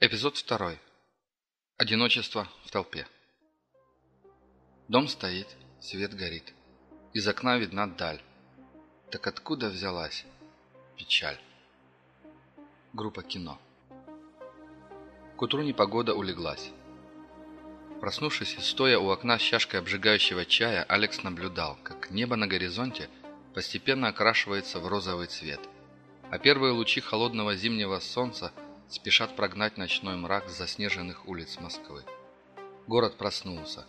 Эпизод второй. Одиночество в толпе. Дом стоит, свет горит. Из окна видна даль. Так откуда взялась печаль? Группа кино. К утру непогода улеглась. Проснувшись и стоя у окна с чашкой обжигающего чая, Алекс наблюдал, как небо на горизонте постепенно окрашивается в розовый цвет, а первые лучи холодного зимнего солнца – спешат прогнать ночной мрак с заснеженных улиц Москвы. Город проснулся.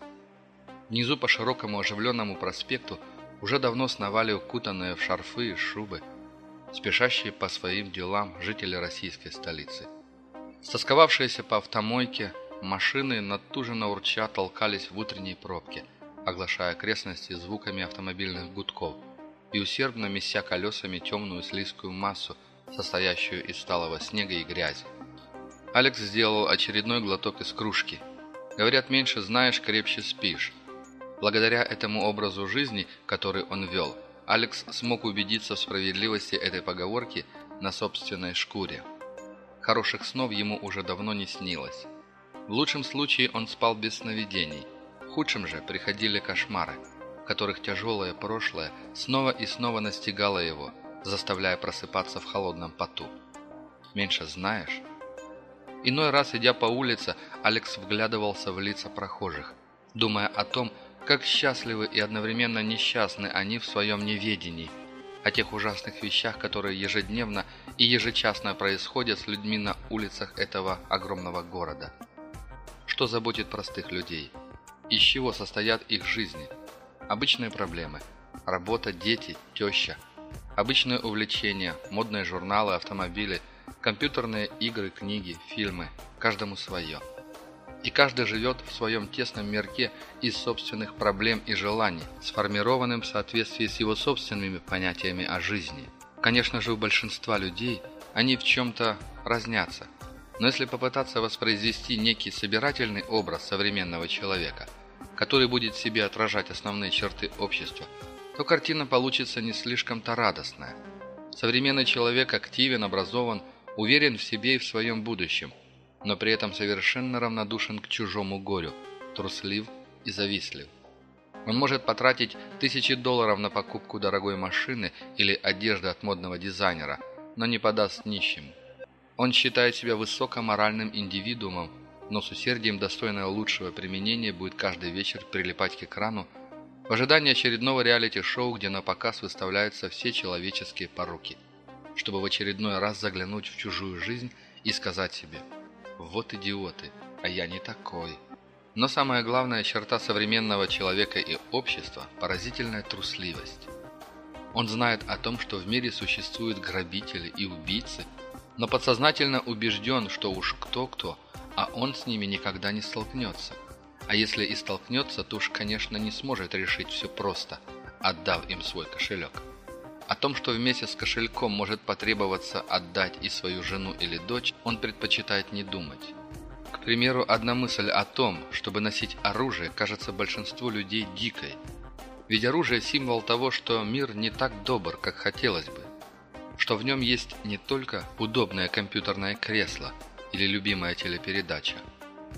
Внизу по широкому оживленному проспекту уже давно сновали укутанные в шарфы и шубы, спешащие по своим делам жители российской столицы. Стосковавшиеся по автомойке, машины натуженно урча толкались в утренней пробке, оглашая окрестности звуками автомобильных гудков и усердно меся колесами темную слизкую массу, состоящую из сталого снега и грязи. Алекс сделал очередной глоток из кружки. Говорят, меньше знаешь, крепче спишь. Благодаря этому образу жизни, который он вел, Алекс смог убедиться в справедливости этой поговорки на собственной шкуре. Хороших снов ему уже давно не снилось. В лучшем случае он спал без сновидений, в худшем же приходили кошмары, в которых тяжелое прошлое снова и снова настигало его – заставляя просыпаться в холодном поту. Меньше знаешь? Иной раз, идя по улице, Алекс вглядывался в лица прохожих, думая о том, как счастливы и одновременно несчастны они в своем неведении, о тех ужасных вещах, которые ежедневно и ежечасно происходят с людьми на улицах этого огромного города. Что заботит простых людей? Из чего состоят их жизни? Обычные проблемы. Работа, дети, теща – Обычные увлечения, модные журналы, автомобили, компьютерные игры, книги, фильмы. Каждому свое. И каждый живет в своем тесном мирке из собственных проблем и желаний, сформированным в соответствии с его собственными понятиями о жизни. Конечно же, у большинства людей они в чем-то разнятся. Но если попытаться воспроизвести некий собирательный образ современного человека, который будет в себе отражать основные черты общества – то картина получится не слишком-то радостная. Современный человек активен, образован, уверен в себе и в своем будущем, но при этом совершенно равнодушен к чужому горю, труслив и завистлив. Он может потратить тысячи долларов на покупку дорогой машины или одежды от модного дизайнера, но не подаст нищим. Он считает себя высокоморальным индивидуумом, но с усердием достойного лучшего применения будет каждый вечер прилипать к экрану в ожидании очередного реалити-шоу, где на показ выставляются все человеческие пороки, чтобы в очередной раз заглянуть в чужую жизнь и сказать себе «Вот идиоты, а я не такой». Но самая главная черта современного человека и общества – поразительная трусливость. Он знает о том, что в мире существуют грабители и убийцы, но подсознательно убежден, что уж кто-кто, а он с ними никогда не столкнется – а если и столкнется, то уж, конечно, не сможет решить все просто, отдав им свой кошелек. О том, что вместе с кошельком может потребоваться отдать и свою жену или дочь, он предпочитает не думать. К примеру, одна мысль о том, чтобы носить оружие, кажется большинству людей дикой. Ведь оружие – символ того, что мир не так добр, как хотелось бы. Что в нем есть не только удобное компьютерное кресло или любимая телепередача,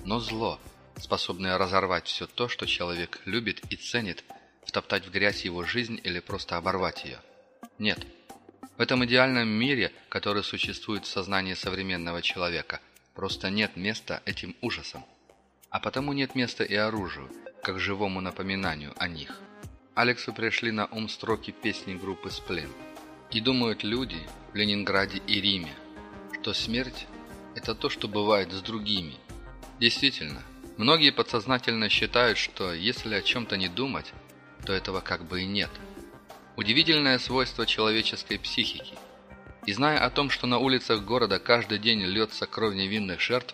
но зло – способные разорвать все то, что человек любит и ценит, втоптать в грязь его жизнь или просто оборвать ее. Нет. В этом идеальном мире, который существует в сознании современного человека, просто нет места этим ужасам. А потому нет места и оружию, как живому напоминанию о них. Алексу пришли на ум строки песни группы «Сплин». И думают люди в Ленинграде и Риме, что смерть – это то, что бывает с другими. Действительно, Многие подсознательно считают, что если о чем-то не думать, то этого как бы и нет. Удивительное свойство человеческой психики. И зная о том, что на улицах города каждый день льется кровь невинных жертв,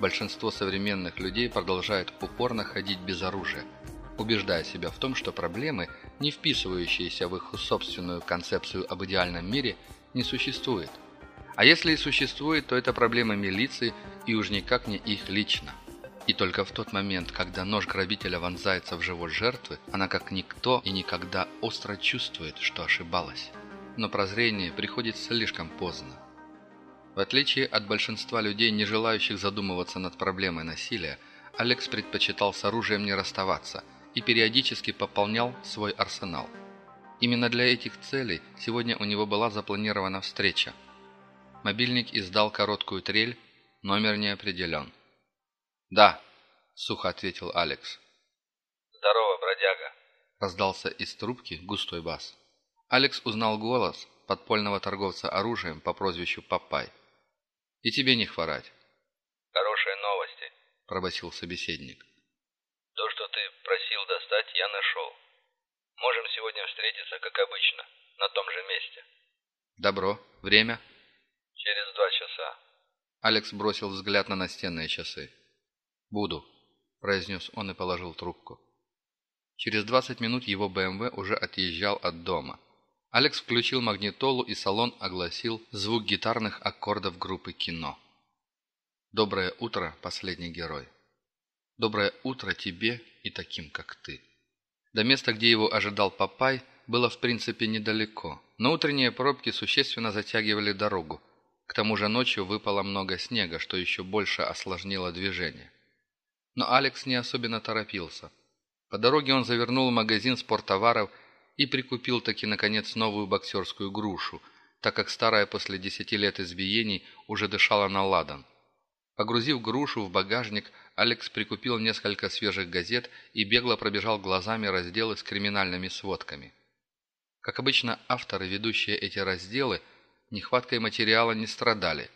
большинство современных людей продолжает упорно ходить без оружия, убеждая себя в том, что проблемы, не вписывающиеся в их собственную концепцию об идеальном мире, не существует. А если и существует, то это проблема милиции и уж никак не их лично. И только в тот момент, когда нож грабителя вонзается в живот жертвы, она как никто и никогда остро чувствует, что ошибалась. Но прозрение приходит слишком поздно. В отличие от большинства людей, не желающих задумываться над проблемой насилия, Алекс предпочитал с оружием не расставаться и периодически пополнял свой арсенал. Именно для этих целей сегодня у него была запланирована встреча. Мобильник издал короткую трель, номер не определен. «Да», — сухо ответил Алекс. «Здорово, бродяга», — раздался из трубки густой бас. Алекс узнал голос подпольного торговца оружием по прозвищу Папай. И тебе не хворать. Хорошие новости, пробасил собеседник. То, что ты просил достать, я нашел. Можем сегодня встретиться, как обычно, на том же месте. Добро. Время? Через два часа. Алекс бросил взгляд на настенные часы. «Буду», — произнес он и положил трубку. Через 20 минут его БМВ уже отъезжал от дома. Алекс включил магнитолу, и салон огласил звук гитарных аккордов группы «Кино». «Доброе утро, последний герой». «Доброе утро тебе и таким, как ты». До места, где его ожидал Папай, было в принципе недалеко, но утренние пробки существенно затягивали дорогу. К тому же ночью выпало много снега, что еще больше осложнило движение. Но Алекс не особенно торопился. По дороге он завернул в магазин спорттоваров и прикупил таки, наконец, новую боксерскую грушу, так как старая после десяти лет избиений уже дышала на ладан. Погрузив грушу в багажник, Алекс прикупил несколько свежих газет и бегло пробежал глазами разделы с криминальными сводками. Как обычно, авторы, ведущие эти разделы, нехваткой материала не страдали.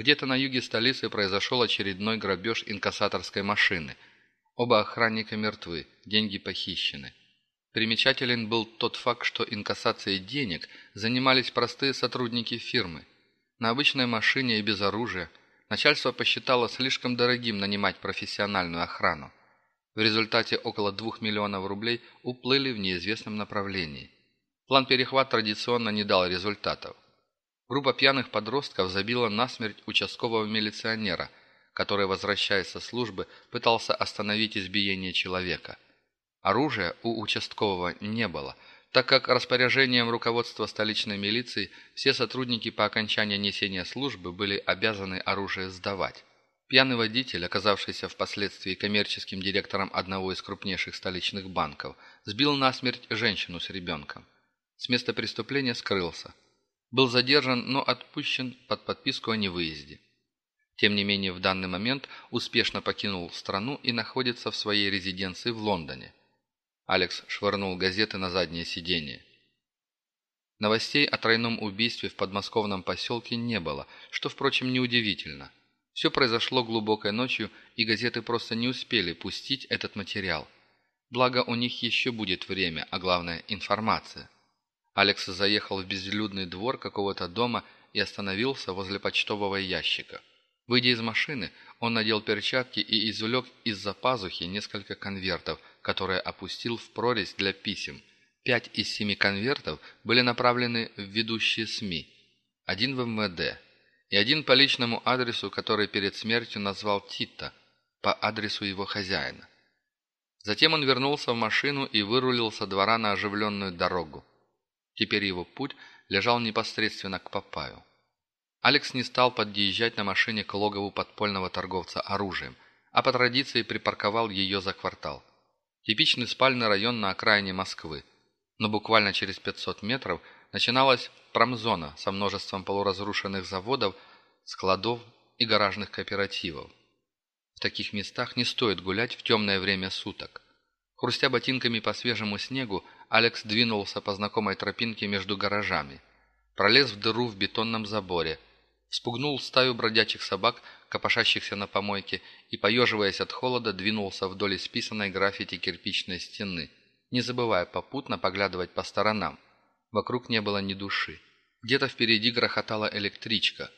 Где-то на юге столицы произошел очередной грабеж инкассаторской машины. Оба охранника мертвы, деньги похищены. Примечателен был тот факт, что инкассацией денег занимались простые сотрудники фирмы. На обычной машине и без оружия начальство посчитало слишком дорогим нанимать профессиональную охрану. В результате около 2 миллионов рублей уплыли в неизвестном направлении. План перехват традиционно не дал результатов. Группа пьяных подростков забила насмерть участкового милиционера, который, возвращаясь со службы, пытался остановить избиение человека – Оружия у участкового не было, так как распоряжением руководства столичной милиции все сотрудники по окончании несения службы были обязаны оружие сдавать. Пьяный водитель, оказавшийся впоследствии коммерческим директором одного из крупнейших столичных банков, сбил насмерть женщину с ребенком. С места преступления скрылся. Был задержан, но отпущен под подписку о невыезде. Тем не менее, в данный момент успешно покинул страну и находится в своей резиденции в Лондоне. Алекс швырнул газеты на заднее сиденье. Новостей о тройном убийстве в подмосковном поселке не было, что, впрочем, неудивительно. Все произошло глубокой ночью, и газеты просто не успели пустить этот материал. Благо, у них еще будет время, а главное – информация. Алекс заехал в безлюдный двор какого-то дома и остановился возле почтового ящика. Выйдя из машины, он надел перчатки и извлек из-за пазухи несколько конвертов – которое опустил в прорезь для писем. Пять из семи конвертов были направлены в ведущие СМИ, один в МВД и один по личному адресу, который перед смертью назвал Тита, по адресу его хозяина. Затем он вернулся в машину и вырулил со двора на оживленную дорогу. Теперь его путь лежал непосредственно к Папаю. Алекс не стал подъезжать на машине к логову подпольного торговца оружием, а по традиции припарковал ее за квартал. Типичный спальный район на окраине Москвы. Но буквально через 500 метров начиналась промзона со множеством полуразрушенных заводов, складов и гаражных кооперативов. В таких местах не стоит гулять в темное время суток. Хрустя ботинками по свежему снегу, Алекс двинулся по знакомой тропинке между гаражами. Пролез в дыру в бетонном заборе. Спугнул стаю бродячих собак, копошащихся на помойке, и, поеживаясь от холода, двинулся вдоль исписанной граффити кирпичной стены, не забывая попутно поглядывать по сторонам. Вокруг не было ни души. Где-то впереди грохотала электричка.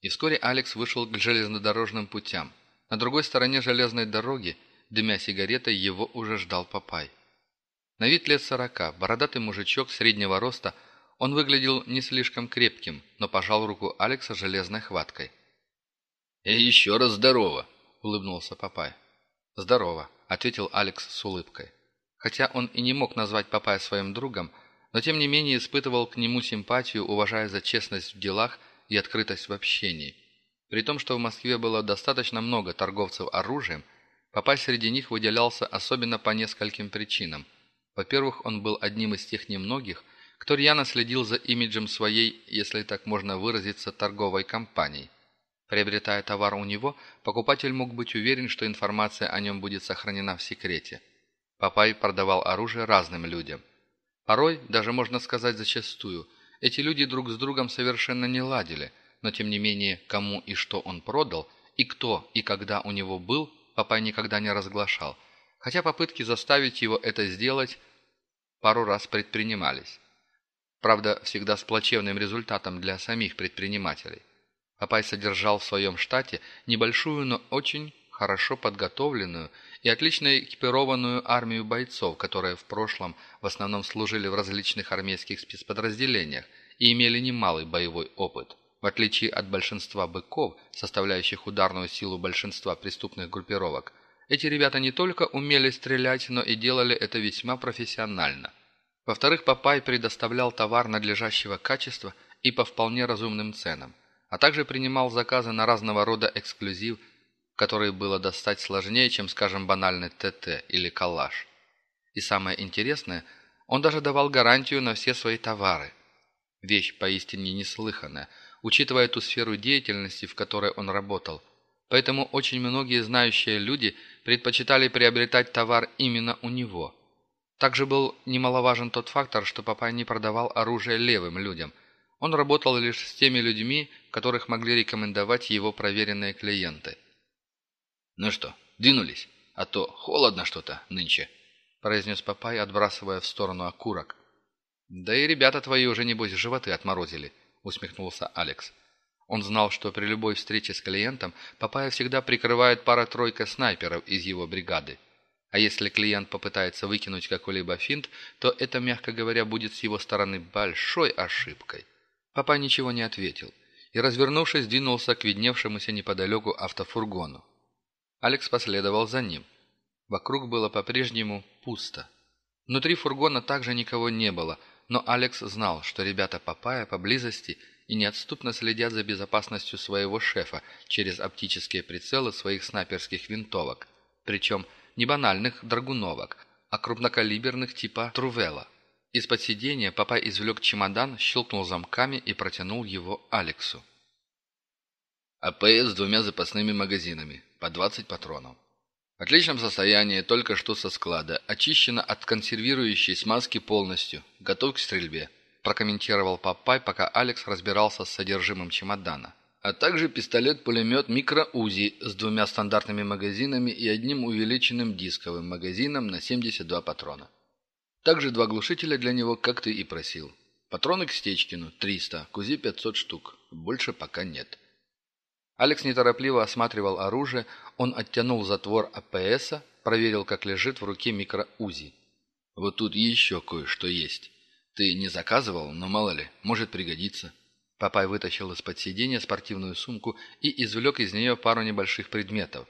И вскоре Алекс вышел к железнодорожным путям. На другой стороне железной дороги, дымя сигаретой, его уже ждал Папай. На вид лет сорока, бородатый мужичок среднего роста, он выглядел не слишком крепким, но пожал руку Алекса железной хваткой. «И еще раз здорово!» — улыбнулся Папай. «Здорово», — ответил Алекс с улыбкой. Хотя он и не мог назвать Папая своим другом, но тем не менее испытывал к нему симпатию, уважая за честность в делах и открытость в общении. При том, что в Москве было достаточно много торговцев оружием, Папай среди них выделялся особенно по нескольким причинам. Во-первых, он был одним из тех немногих, кто рьяно следил за имиджем своей, если так можно выразиться, торговой компании. Приобретая товар у него, покупатель мог быть уверен, что информация о нем будет сохранена в секрете. Папай продавал оружие разным людям. Порой, даже можно сказать зачастую, эти люди друг с другом совершенно не ладили, но тем не менее, кому и что он продал, и кто и когда у него был, Папай никогда не разглашал, хотя попытки заставить его это сделать пару раз предпринимались. Правда, всегда с плачевным результатом для самих предпринимателей. Папай содержал в своем штате небольшую, но очень хорошо подготовленную и отлично экипированную армию бойцов, которые в прошлом в основном служили в различных армейских спецподразделениях и имели немалый боевой опыт. В отличие от большинства быков, составляющих ударную силу большинства преступных группировок, эти ребята не только умели стрелять, но и делали это весьма профессионально. Во-вторых, Папай предоставлял товар надлежащего качества и по вполне разумным ценам, а также принимал заказы на разного рода эксклюзив, которые было достать сложнее, чем, скажем, банальный ТТ или калаш. И самое интересное, он даже давал гарантию на все свои товары. Вещь поистине неслыханная – учитывая ту сферу деятельности, в которой он работал. Поэтому очень многие знающие люди предпочитали приобретать товар именно у него. Также был немаловажен тот фактор, что Папай не продавал оружие левым людям. Он работал лишь с теми людьми, которых могли рекомендовать его проверенные клиенты. «Ну что, двинулись? А то холодно что-то нынче», – произнес Папай, отбрасывая в сторону окурок. «Да и ребята твои уже, небось, животы отморозили», – усмехнулся Алекс. Он знал, что при любой встрече с клиентом Папая всегда прикрывает пара-тройка снайперов из его бригады. А если клиент попытается выкинуть какой-либо финт, то это, мягко говоря, будет с его стороны большой ошибкой. Папа ничего не ответил и, развернувшись, двинулся к видневшемуся неподалеку автофургону. Алекс последовал за ним. Вокруг было по-прежнему пусто. Внутри фургона также никого не было – но Алекс знал, что ребята Папая поблизости и неотступно следят за безопасностью своего шефа через оптические прицелы своих снайперских винтовок. Причем не банальных драгуновок, а крупнокалиберных типа Трувела. Из-под сидения Папай извлек чемодан, щелкнул замками и протянул его Алексу. АПС с двумя запасными магазинами, по 20 патронов. Отличном состоянии, только что со склада, очищено от консервирующей смазки полностью, готов к стрельбе», прокомментировал Папай, пока Алекс разбирался с содержимым чемодана. А также пистолет-пулемет микро-УЗИ с двумя стандартными магазинами и одним увеличенным дисковым магазином на 72 патрона. Также два глушителя для него, как ты и просил. Патроны к Стечкину 300, КУЗИ 500 штук. Больше пока нет. Алекс неторопливо осматривал оружие, он оттянул затвор АПСа, проверил, как лежит в руке микроузи. «Вот тут еще кое-что есть. Ты не заказывал, но мало ли, может пригодиться». Папай вытащил из-под сиденья спортивную сумку и извлек из нее пару небольших предметов.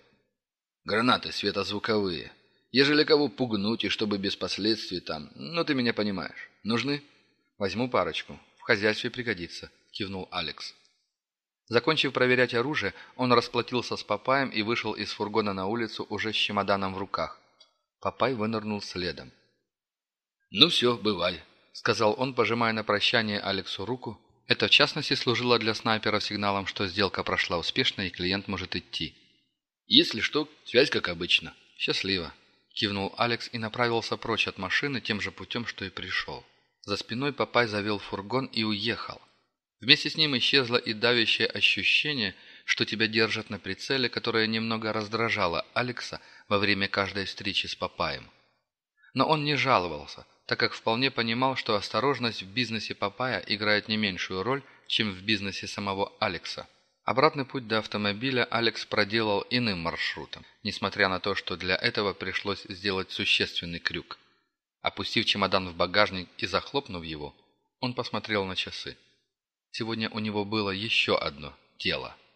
«Гранаты светозвуковые. Ежели кого пугнуть, и чтобы без последствий там, ну ты меня понимаешь. Нужны?» «Возьму парочку. В хозяйстве пригодится», — кивнул Алекс. Закончив проверять оружие, он расплатился с Папаем и вышел из фургона на улицу уже с чемоданом в руках. Папай вынырнул следом. «Ну все, бывай», — сказал он, пожимая на прощание Алексу руку. Это в частности служило для снайперов сигналом, что сделка прошла успешно и клиент может идти. «Если что, связь как обычно. Счастливо», — кивнул Алекс и направился прочь от машины тем же путем, что и пришел. За спиной Папай завел фургон и уехал. Вместе с ним исчезло и давящее ощущение, что тебя держат на прицеле, которое немного раздражало Алекса во время каждой встречи с Папаем. Но он не жаловался, так как вполне понимал, что осторожность в бизнесе Папая играет не меньшую роль, чем в бизнесе самого Алекса. Обратный путь до автомобиля Алекс проделал иным маршрутом, несмотря на то, что для этого пришлось сделать существенный крюк. Опустив чемодан в багажник и захлопнув его, он посмотрел на часы. Сегодня у него было еще одно дело –